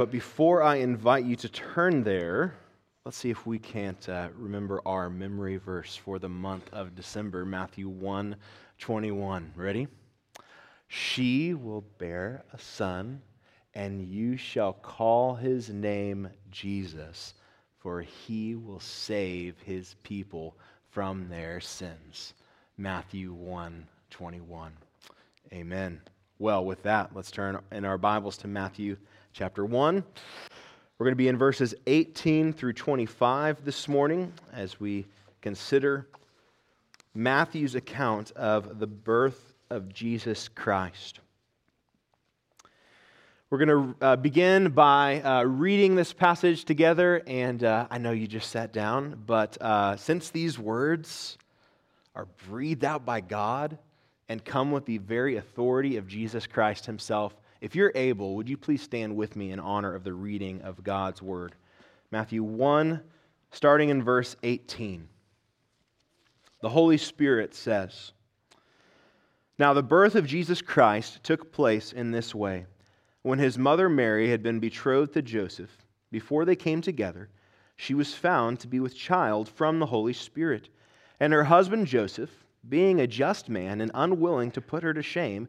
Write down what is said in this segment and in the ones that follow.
But before I invite you to turn there, let's see if we can't uh, remember our memory verse for the month of December, Matthew 1 21. Ready? She will bear a son, and you shall call his name Jesus, for he will save his people from their sins. Matthew 1 21. Amen. Well, with that, let's turn in our Bibles to Matthew chapter 1. We're going to be in verses 18 through 25 this morning as we consider Matthew's account of the birth of Jesus Christ. We're going to uh, begin by uh, reading this passage together, and uh, I know you just sat down, but uh, since these words are breathed out by God and come with the very authority of Jesus Christ Himself, if you're able, would you please stand with me in honor of the reading of God's word? Matthew 1, starting in verse 18. The Holy Spirit says, Now the birth of Jesus Christ took place in this way. When his mother Mary had been betrothed to Joseph, before they came together, she was found to be with child from the Holy Spirit. And her husband Joseph, being a just man and unwilling to put her to shame,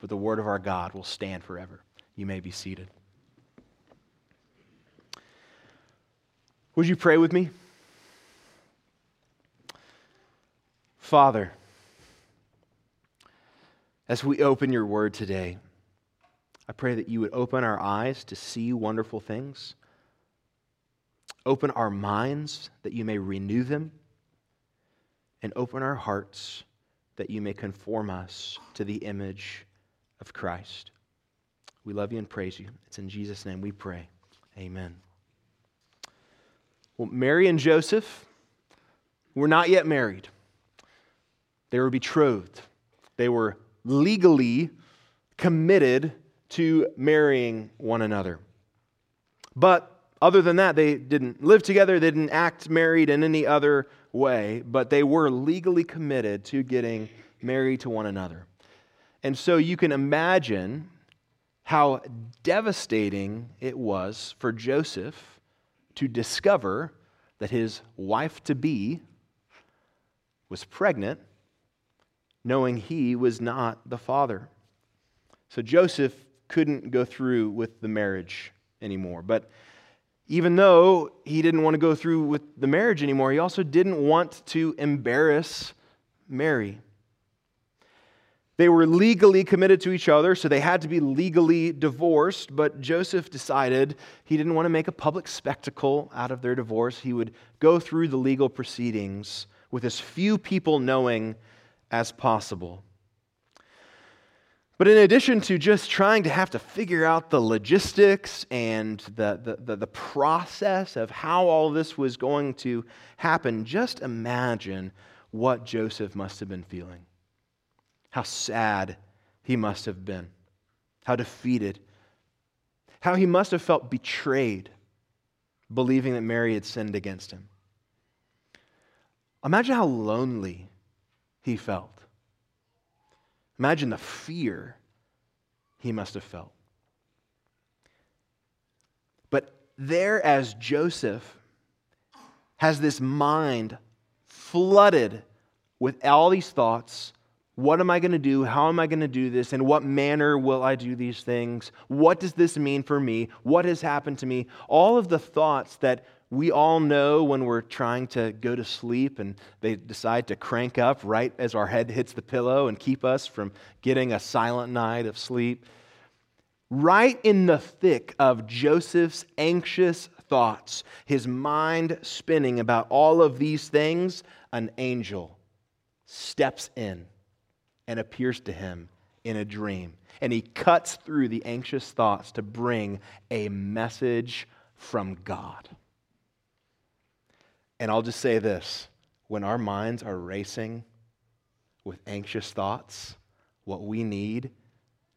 but the word of our God will stand forever. You may be seated. Would you pray with me? Father, as we open your word today, I pray that you would open our eyes to see wonderful things, open our minds that you may renew them, and open our hearts that you may conform us to the image of Christ. We love you and praise you. It's in Jesus' name we pray. Amen. Well, Mary and Joseph were not yet married, they were betrothed. They were legally committed to marrying one another. But other than that, they didn't live together, they didn't act married in any other way, but they were legally committed to getting married to one another. And so you can imagine how devastating it was for Joseph to discover that his wife to be was pregnant, knowing he was not the father. So Joseph couldn't go through with the marriage anymore. But even though he didn't want to go through with the marriage anymore, he also didn't want to embarrass Mary. They were legally committed to each other, so they had to be legally divorced. But Joseph decided he didn't want to make a public spectacle out of their divorce. He would go through the legal proceedings with as few people knowing as possible. But in addition to just trying to have to figure out the logistics and the, the, the, the process of how all this was going to happen, just imagine what Joseph must have been feeling. How sad he must have been. How defeated. How he must have felt betrayed, believing that Mary had sinned against him. Imagine how lonely he felt. Imagine the fear he must have felt. But there, as Joseph has this mind flooded with all these thoughts What am I going to do? How am I going to do this? In what manner will I do these things? What does this mean for me? What has happened to me? All of the thoughts that we all know when we're trying to go to sleep and they decide to crank up right as our head hits the pillow and keep us from getting a silent night of sleep. Right in the thick of Joseph's anxious thoughts, his mind spinning about all of these things, an angel steps in and appears to him in a dream. And he cuts through the anxious thoughts to bring a message from God. And I'll just say this when our minds are racing with anxious thoughts, what we need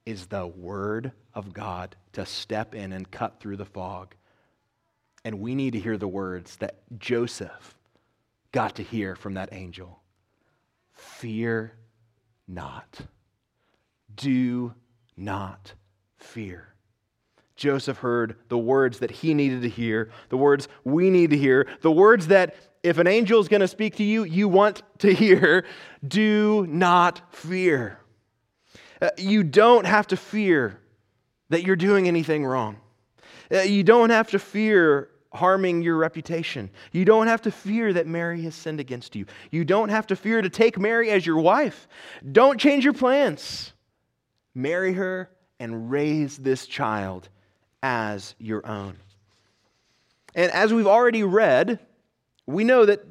is the Word of God to step in and cut through the fog. And we need to hear the words that Joseph got to hear from that angel Fear not. Do not fear. Joseph heard the words that he needed to hear, the words we need to hear, the words that if an angel is going to speak to you, you want to hear. Do not fear. Uh, you don't have to fear that you're doing anything wrong. Uh, you don't have to fear harming your reputation. You don't have to fear that Mary has sinned against you. You don't have to fear to take Mary as your wife. Don't change your plans. Marry her and raise this child as your own. And as we've already read, we know that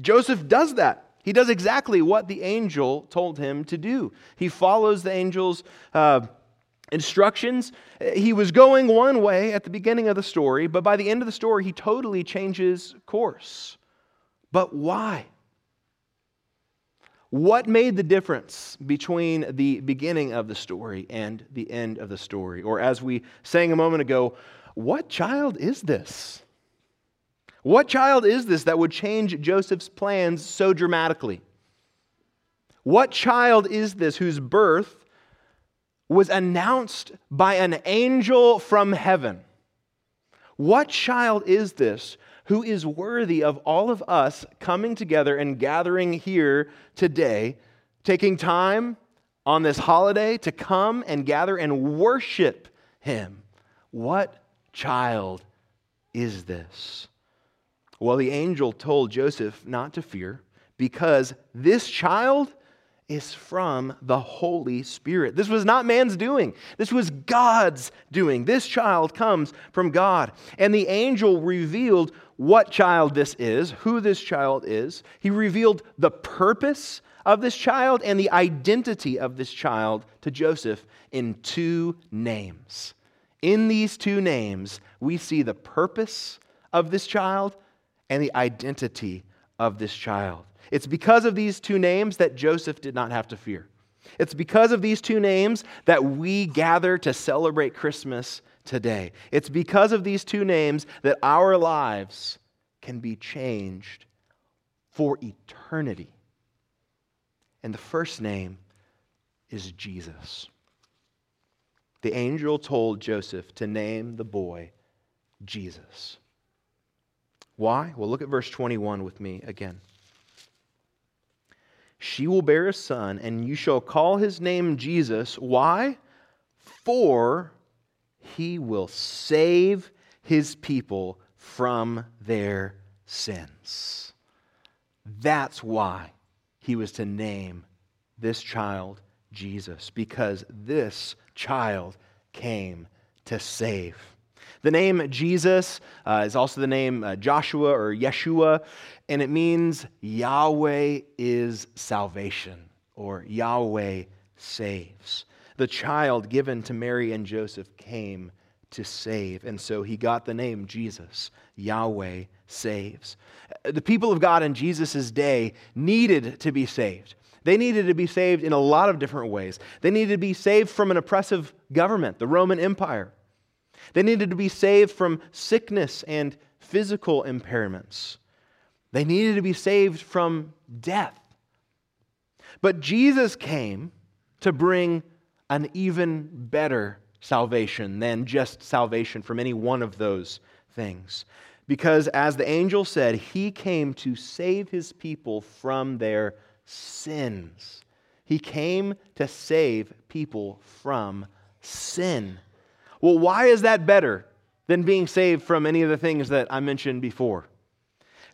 Joseph does that. He does exactly what the angel told him to do. He follows the angel's uh, instructions. He was going one way at the beginning of the story, but by the end of the story, he totally changes course. But why? What made the difference between the beginning of the story and the end of the story? Or, as we sang a moment ago, what child is this? What child is this that would change Joseph's plans so dramatically? What child is this whose birth was announced by an angel from heaven. What child is this who is worthy of all of us coming together and gathering here today, taking time on this holiday to come and gather and worship him? What child is this? Well, the angel told Joseph not to fear because this child is from the Holy Spirit. This was not man's doing, this was God's doing. This child comes from God. And the angel revealed what child this is, who this child is. He revealed the purpose of this child and the identity of this child to Joseph in two names. In these two names, we see the purpose of this child and the identity of this child. It's because of these two names that Joseph did not have to fear. It's because of these two names that we gather to celebrate Christmas today. It's because of these two names that our lives can be changed for eternity. And the first name is Jesus. The angel told Joseph to name the boy Jesus. Why? Well, look at verse 21 with me again. She will bear a son, and you shall call his name Jesus. Why? For he will save his people from their sins. That's why he was to name this child Jesus, because this child came to save. The name Jesus uh, is also the name uh, Joshua or Yeshua, and it means Yahweh is salvation or Yahweh saves. The child given to Mary and Joseph came to save, and so he got the name Jesus. Yahweh saves. The people of God in Jesus' day needed to be saved. They needed to be saved in a lot of different ways. They needed to be saved from an oppressive government, the Roman Empire. They needed to be saved from sickness and physical impairments. They needed to be saved from death. But Jesus came to bring an even better salvation than just salvation from any one of those things. Because, as the angel said, he came to save his people from their sins. He came to save people from sin. Well, why is that better than being saved from any of the things that I mentioned before?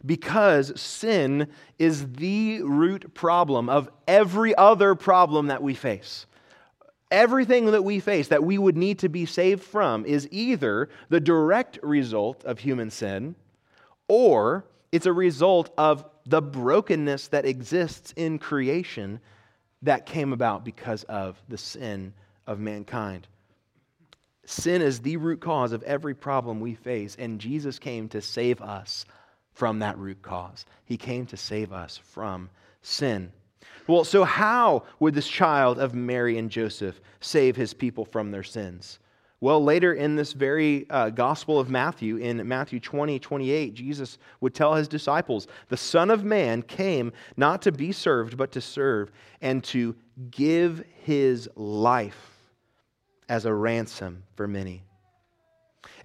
Because sin is the root problem of every other problem that we face. Everything that we face that we would need to be saved from is either the direct result of human sin or it's a result of the brokenness that exists in creation that came about because of the sin of mankind. Sin is the root cause of every problem we face, and Jesus came to save us from that root cause. He came to save us from sin. Well, so how would this child of Mary and Joseph save his people from their sins? Well, later in this very uh, Gospel of Matthew, in Matthew 20, 28, Jesus would tell his disciples, The Son of Man came not to be served, but to serve, and to give his life as a ransom for many.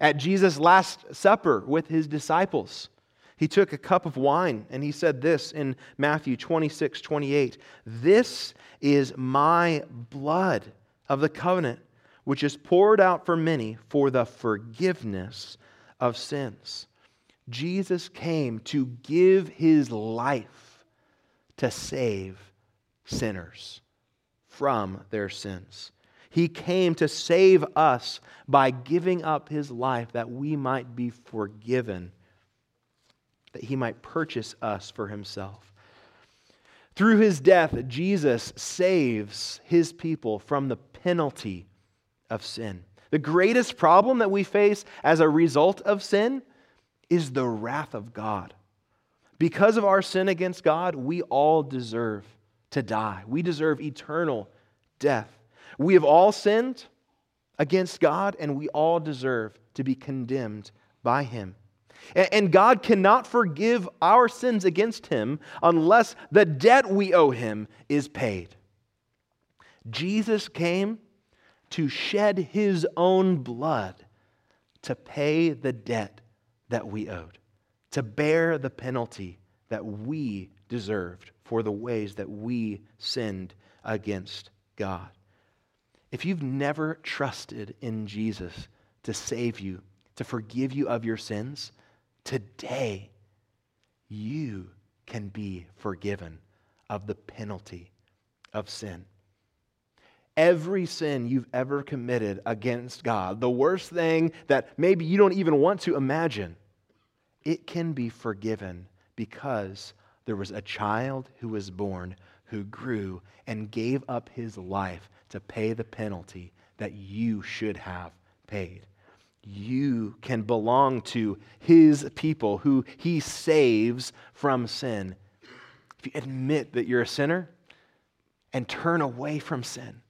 At Jesus' Last Supper with his disciples, he took a cup of wine and he said this in Matthew 26, 28 This is my blood of the covenant which is poured out for many for the forgiveness of sins. Jesus came to give his life to save sinners from their sins. He came to save us by giving up his life that we might be forgiven, that he might purchase us for himself. Through his death, Jesus saves his people from the penalty of sin. The greatest problem that we face as a result of sin is the wrath of God. Because of our sin against God, we all deserve to die. We deserve eternal death. We have all sinned against God, and we all deserve to be condemned by Him. And God cannot forgive our sins against Him unless the debt we owe Him is paid. Jesus came to shed his own blood to pay the debt that we owed, to bear the penalty that we deserved for the ways that we sinned against God. If you've never trusted in Jesus to save you, to forgive you of your sins, today you can be forgiven of the penalty of sin. Every sin you've ever committed against God, the worst thing that maybe you don't even want to imagine, it can be forgiven because there was a child who was born who grew and gave up his life to pay the penalty that you should have paid. You can belong to his people who he saves from sin. If you admit that you're a sinner and turn away from sin,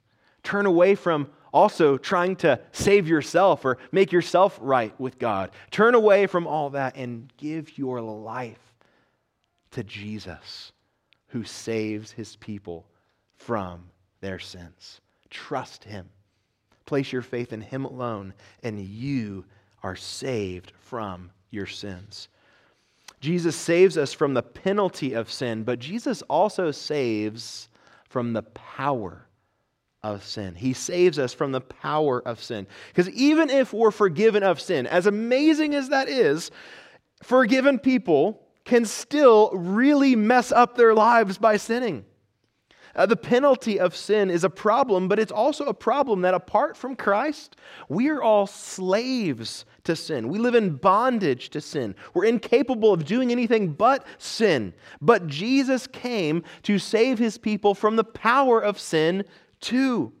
turn away from also trying to save yourself or make yourself right with God. Turn away from all that and give your life to Jesus, who saves his people from their sins. Trust him. Place your faith in him alone, and you are saved from your sins. Jesus saves us from the penalty of sin, but Jesus also saves from the power of sin. He saves us from the power of sin. Because even if we're forgiven of sin, as amazing as that is, forgiven people can still really mess up their lives by sinning. Uh, the penalty of sin is a problem, but it's also a problem that apart from Christ, we are all slaves to sin. We live in bondage to sin. We're incapable of doing anything but sin. But Jesus came to save his people from the power of sin too.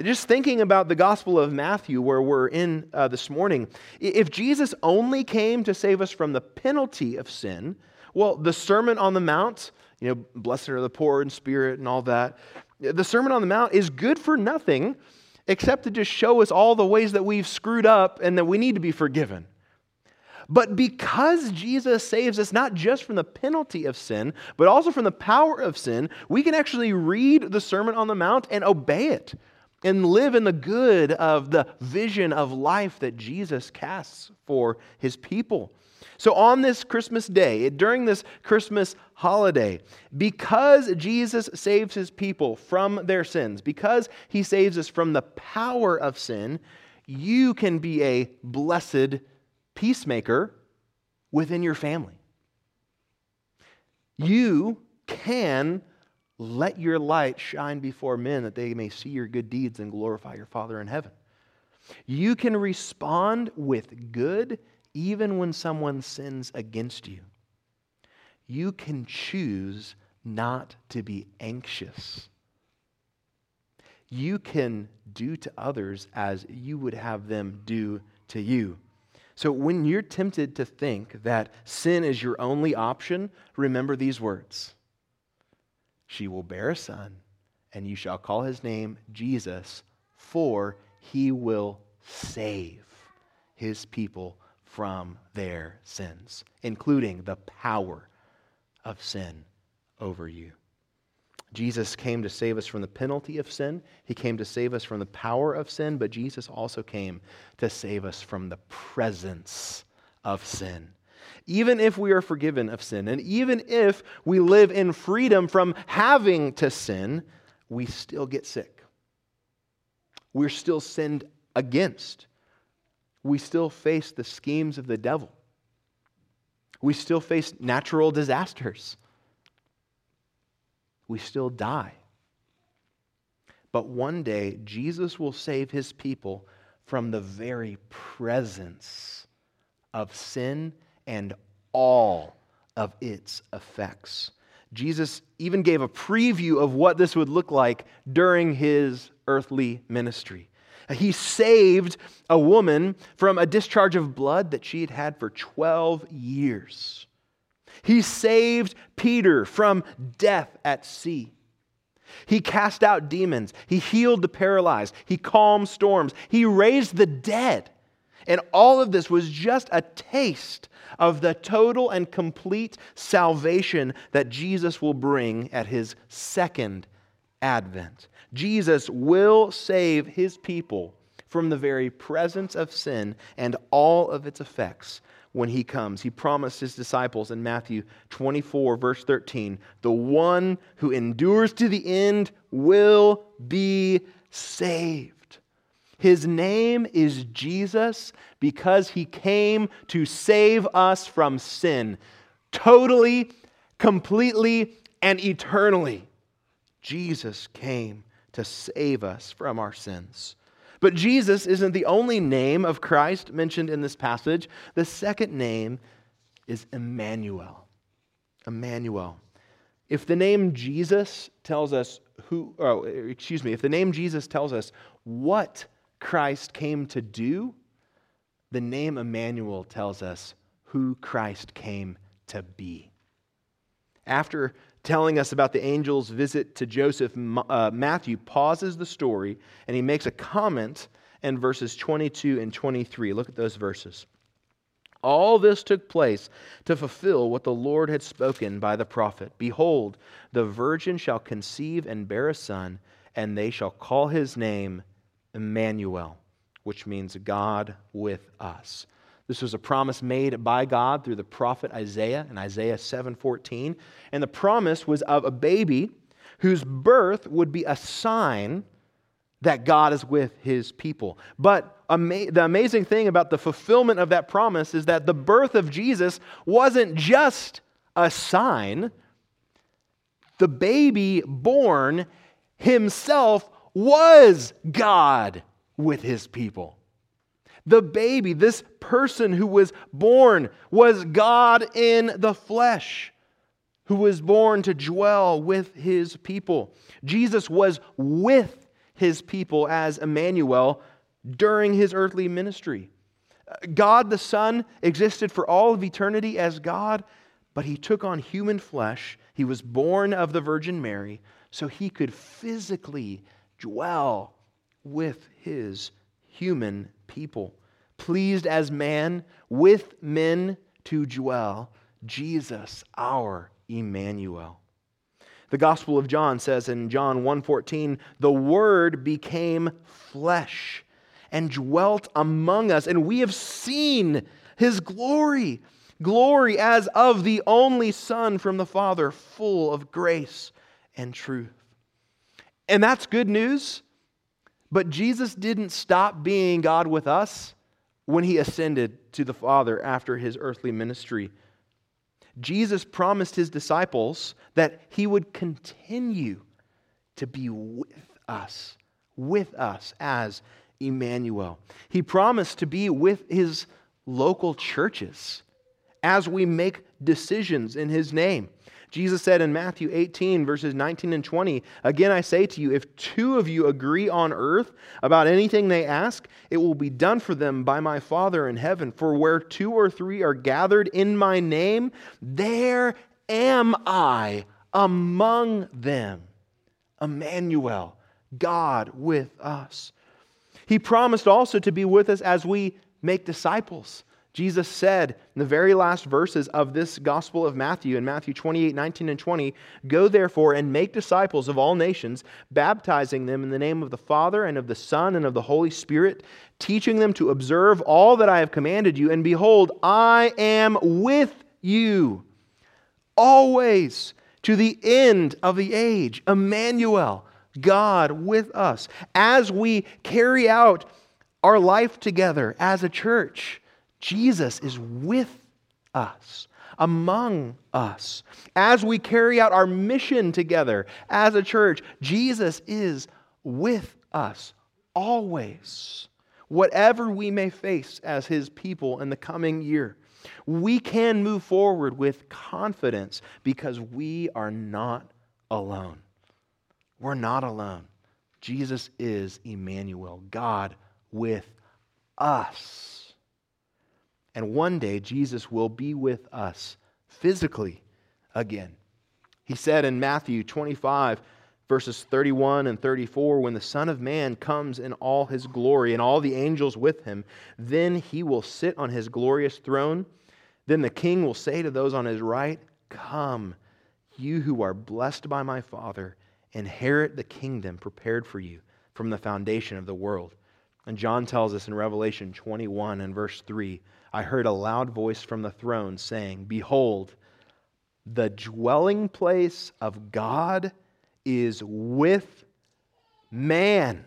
Just thinking about the Gospel of Matthew, where we're in uh, this morning, if Jesus only came to save us from the penalty of sin, well, the Sermon on the Mount, you know, blessed are the poor in spirit and all that, the Sermon on the Mount is good for nothing except to just show us all the ways that we've screwed up and that we need to be forgiven. But because Jesus saves us not just from the penalty of sin, but also from the power of sin, we can actually read the Sermon on the Mount and obey it. And live in the good of the vision of life that Jesus casts for his people. So, on this Christmas day, during this Christmas holiday, because Jesus saves his people from their sins, because he saves us from the power of sin, you can be a blessed peacemaker within your family. You can let your light shine before men that they may see your good deeds and glorify your Father in heaven. You can respond with good even when someone sins against you. You can choose not to be anxious. You can do to others as you would have them do to you. So when you're tempted to think that sin is your only option, remember these words She will bear a son, and you shall call his name Jesus, for he will save his people from their sins, including the power of sin over you. Jesus came to save us from the penalty of sin. He came to save us from the power of sin, but Jesus also came to save us from the presence of sin. Even if we are forgiven of sin, and even if we live in freedom from having to sin, we still get sick. We're still sinned against. We still face the schemes of the devil. We still face natural disasters we still die. But one day, Jesus will save his people from the very presence of sin and all of its effects. Jesus even gave a preview of what this would look like during his earthly ministry. He saved a woman from a discharge of blood that she had had for 12 years. He saved Peter from death at sea. He cast out demons. He healed the paralyzed. He calmed storms. He raised the dead. And all of this was just a taste of the total and complete salvation that Jesus will bring at his second advent. Jesus will save his people from the very presence of sin and all of its effects when he comes. He promised his disciples in Matthew 24, verse 13, the one who endures to the end will be saved. His name is Jesus because he came to save us from sin totally, completely, and eternally. Jesus came to save us from our sins. But Jesus isn't the only name of Christ mentioned in this passage. The second name is Emmanuel. Emmanuel. If the name Jesus tells us who, oh, excuse me, if the name Jesus tells us what Christ came to do, the name Emmanuel tells us who Christ came to be. After telling us about the angel's visit to Joseph, uh, Matthew pauses the story and he makes a comment in verses 22 and 23. Look at those verses. All this took place to fulfill what the Lord had spoken by the prophet Behold, the virgin shall conceive and bear a son, and they shall call his name Emmanuel, which means God with us. This was a promise made by God through the prophet Isaiah in Isaiah 7:14, and the promise was of a baby whose birth would be a sign that God is with his people. But ama- the amazing thing about the fulfillment of that promise is that the birth of Jesus wasn't just a sign. The baby born himself was God with his people. The baby, this person who was born, was God in the flesh, who was born to dwell with his people. Jesus was with his people as Emmanuel during his earthly ministry. God the Son existed for all of eternity as God, but he took on human flesh. He was born of the Virgin Mary so he could physically dwell with his human people. Pleased as man with men to dwell, Jesus, our Emmanuel. The Gospel of John says in John 1:14, "The word became flesh and dwelt among us, and we have seen his glory, glory as of the only Son from the Father, full of grace and truth." And that's good news. But Jesus didn't stop being God with us when he ascended to the Father after his earthly ministry. Jesus promised his disciples that he would continue to be with us, with us as Emmanuel. He promised to be with his local churches as we make decisions in his name. Jesus said in Matthew 18, verses 19 and 20, Again I say to you, if two of you agree on earth about anything they ask, it will be done for them by my Father in heaven. For where two or three are gathered in my name, there am I among them. Emmanuel, God with us. He promised also to be with us as we make disciples. Jesus said in the very last verses of this Gospel of Matthew, in Matthew 28 19 and 20, Go therefore and make disciples of all nations, baptizing them in the name of the Father and of the Son and of the Holy Spirit, teaching them to observe all that I have commanded you. And behold, I am with you always to the end of the age. Emmanuel, God with us, as we carry out our life together as a church Jesus is with us, among us. As we carry out our mission together as a church, Jesus is with us always. Whatever we may face as his people in the coming year, we can move forward with confidence because we are not alone. We're not alone. Jesus is Emmanuel, God with us. And one day, Jesus will be with us physically again. He said in Matthew 25, verses 31 and 34 when the Son of Man comes in all his glory and all the angels with him, then he will sit on his glorious throne. Then the king will say to those on his right, Come, you who are blessed by my Father, inherit the kingdom prepared for you from the foundation of the world. And John tells us in Revelation 21 and verse 3 I heard a loud voice from the throne saying, Behold, the dwelling place of God is with man.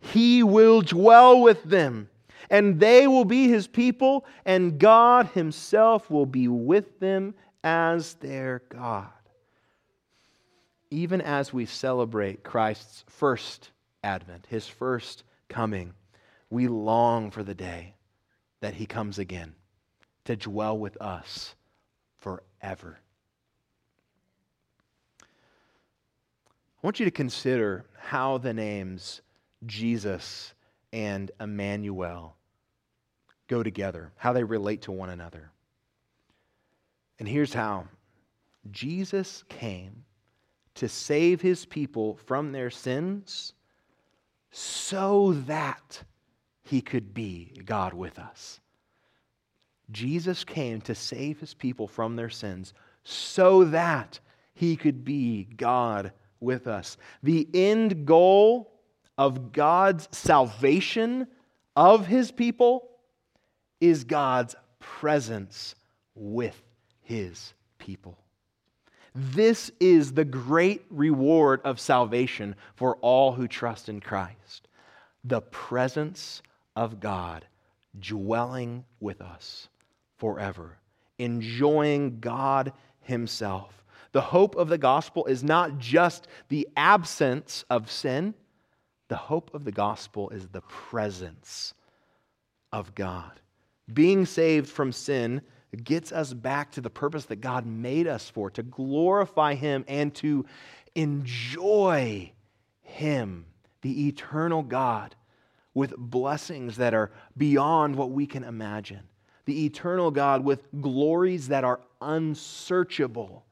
He will dwell with them, and they will be his people, and God himself will be with them as their God. Even as we celebrate Christ's first advent, his first coming, we long for the day that he comes again to dwell with us forever. I want you to consider how the names Jesus and Emmanuel go together, how they relate to one another. And here's how Jesus came to save his people from their sins so that he could be God with us. Jesus came to save his people from their sins so that he could be God with us. The end goal of God's salvation of his people is God's presence with his people. This is the great reward of salvation for all who trust in Christ the presence of God dwelling with us forever, enjoying God Himself. The hope of the gospel is not just the absence of sin, the hope of the gospel is the presence of God. Being saved from sin gets us back to the purpose that God made us for to glorify Him and to enjoy Him, the eternal God with blessings that are beyond what we can imagine. The eternal God with glories that are unsearchable.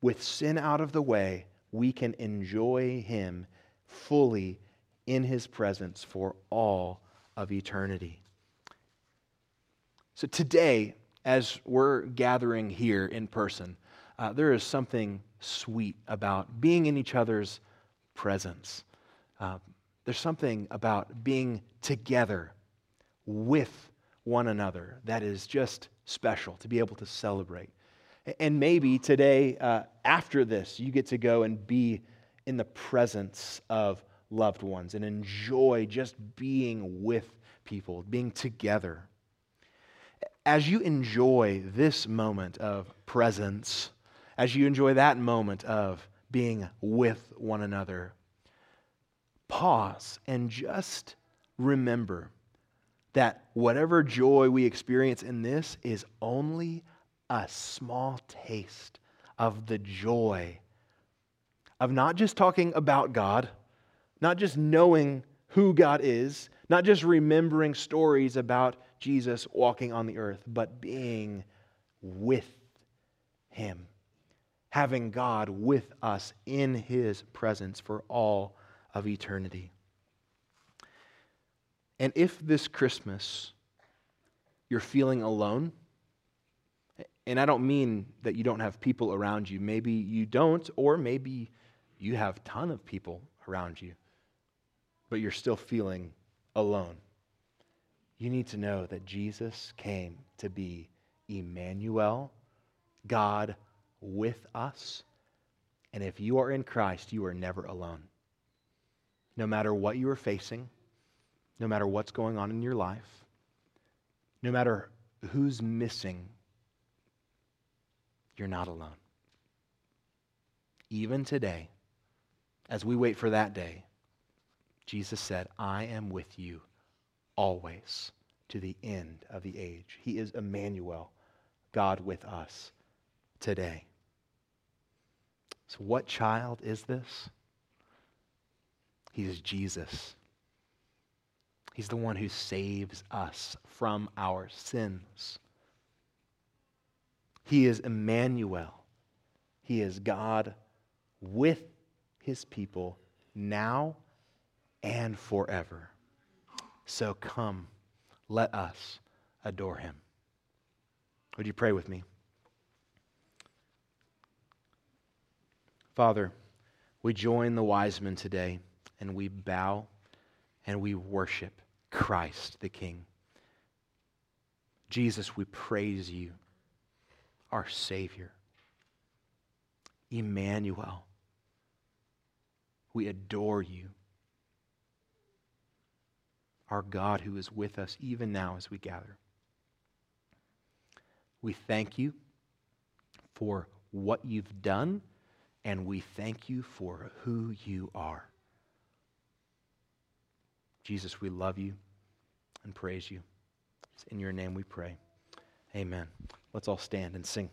With sin out of the way, we can enjoy Him fully in His presence for all of eternity. So today, as we're gathering here in person, uh, there is something sweet about being in each other's presence. Uh, there's something about being together with one another that is just special to be able to celebrate. And maybe today, uh, after this, you get to go and be in the presence of loved ones and enjoy just being with people, being together. As you enjoy this moment of presence, as you enjoy that moment of being with one another, pause and just remember that whatever joy we experience in this is only a small taste of the joy of not just talking about God, not just knowing who God is, not just remembering stories about Jesus walking on the earth, but being with Him, having God with us in His presence for all of eternity. And if this Christmas you're feeling alone, and I don't mean that you don't have people around you. Maybe you don't, or maybe you have a ton of people around you, but you're still feeling alone. You need to know that Jesus came to be Emmanuel, God with us. And if you are in Christ, you are never alone. No matter what you are facing, no matter what's going on in your life, no matter who's missing, you're not alone. Even today, as we wait for that day, Jesus said, I am with you always to the end of the age. He is Emmanuel, God with us today. So, what child is this? He is Jesus. He's the one who saves us from our sins. He is Emmanuel. He is God with his people now and forever. So come, let us adore him. Would you pray with me? Father, we join the wise men today and we bow and we worship Christ the King. Jesus, we praise you, our Savior. Emmanuel, we adore you. Our God who is with us even now as we gather. We thank you for what you've done, and we thank you for who you are. Jesus, we love you and praise you. It's in your name we pray. Amen. Let's all stand and sing.